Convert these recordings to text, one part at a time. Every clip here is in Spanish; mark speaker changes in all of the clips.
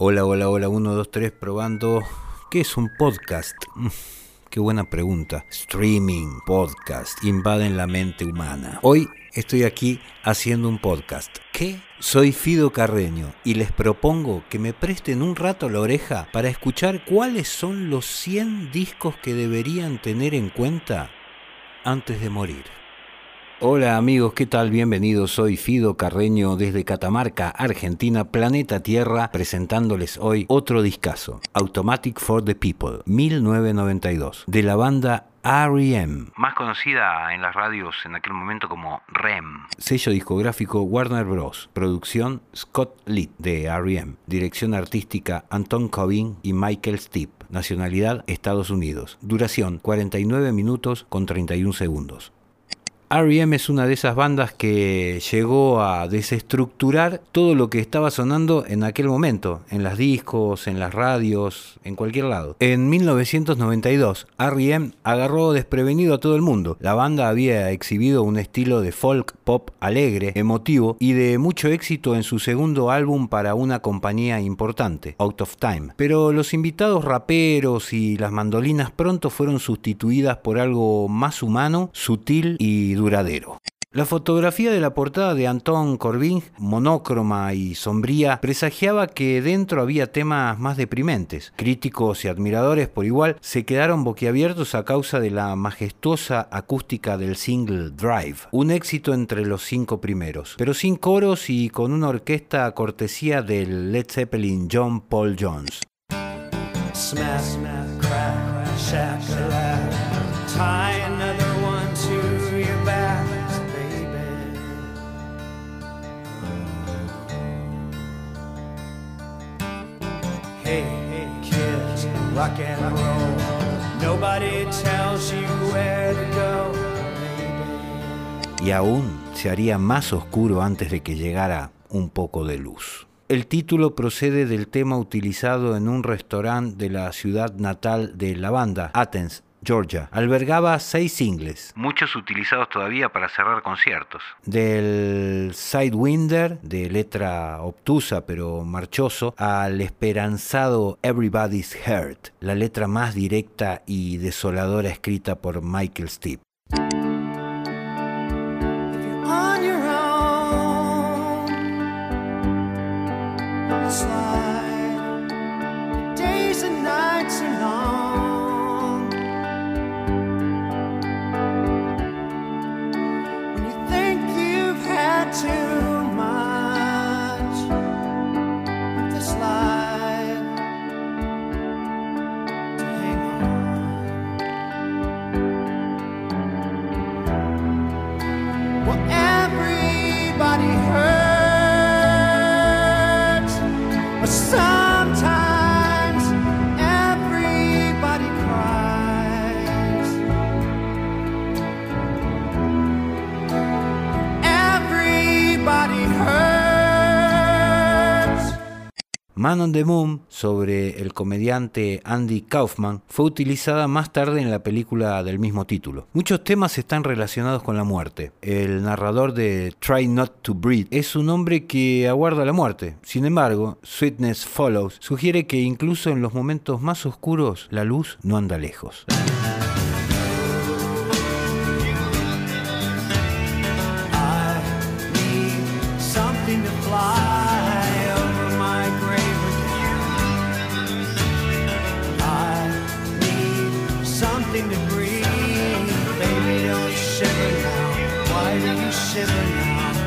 Speaker 1: Hola, hola, hola, 1, 2, 3, probando. ¿Qué es un podcast? Qué buena pregunta. Streaming, podcast, invaden la mente humana. Hoy estoy aquí haciendo un podcast. ¿Qué? Soy Fido Carreño y les propongo que me presten un rato la oreja para escuchar cuáles son los 100 discos que deberían tener en cuenta antes de morir. Hola amigos, ¿qué tal? Bienvenidos. Soy Fido Carreño desde Catamarca, Argentina, planeta Tierra, presentándoles hoy otro discazo, Automatic for the People, 1992, de la banda R.E.M., más conocida en las radios en aquel momento como REM. Sello discográfico Warner Bros. Producción Scott Litt de R.E.M. Dirección artística Anton Cobain y Michael Stipp. Nacionalidad Estados Unidos. Duración 49 minutos con 31 segundos. R.E.M. es una de esas bandas que llegó a desestructurar todo lo que estaba sonando en aquel momento, en las discos, en las radios, en cualquier lado. En 1992, R.E.M. agarró desprevenido a todo el mundo. La banda había exhibido un estilo de folk pop alegre, emotivo y de mucho éxito en su segundo álbum para una compañía importante, Out of Time. Pero los invitados raperos y las mandolinas pronto fueron sustituidas por algo más humano, sutil y duradero. La fotografía de la portada de Anton Corbin, monócroma y sombría, presagiaba que dentro había temas más deprimentes. Críticos y admiradores por igual se quedaron boquiabiertos a causa de la majestuosa acústica del single Drive, un éxito entre los cinco primeros, pero sin coros y con una orquesta cortesía del Led Zeppelin John Paul Jones. Y aún se haría más oscuro antes de que llegara un poco de luz. El título procede del tema utilizado en un restaurante de la ciudad natal de la banda, Athens, Georgia. Albergaba seis singles, muchos utilizados todavía para cerrar conciertos. Del Sidewinder, de letra obtusa pero marchoso, al esperanzado Everybody's Hurt, la letra más directa y desoladora escrita por Michael
Speaker 2: slide,
Speaker 1: Man on the Moon, sobre el comediante Andy Kaufman, fue utilizada más tarde en la película del mismo título. Muchos temas están relacionados con la muerte. El narrador de Try Not to Breathe es un hombre que aguarda la muerte. Sin embargo, Sweetness Follows sugiere que incluso en los momentos más oscuros, la luz no anda lejos.
Speaker 2: Breathe. Baby, don't shiver now. Why do you shiver now?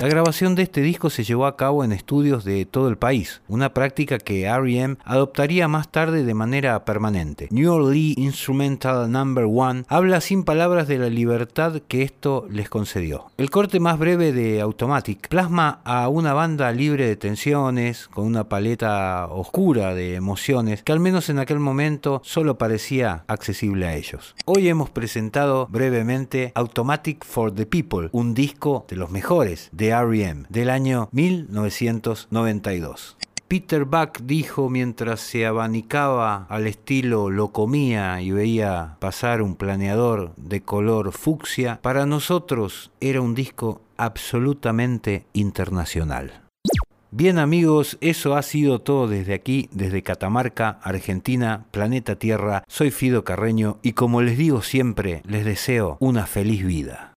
Speaker 1: La grabación de este disco se llevó a cabo en estudios de todo el país, una práctica que R.E.M. adoptaría más tarde de manera permanente. New Orleans Instrumental Number One habla sin palabras de la libertad que esto les concedió. El corte más breve de Automatic plasma a una banda libre de tensiones, con una paleta oscura de emociones que al menos en aquel momento solo parecía accesible a ellos. Hoy hemos presentado brevemente Automatic for the People, un disco de los mejores de Del año 1992. Peter Buck dijo mientras se abanicaba al estilo lo comía y veía pasar un planeador de color fucsia, para nosotros era un disco absolutamente internacional. Bien amigos, eso ha sido todo desde aquí, desde Catamarca, Argentina, Planeta Tierra. Soy Fido Carreño y como les digo siempre, les deseo una feliz vida.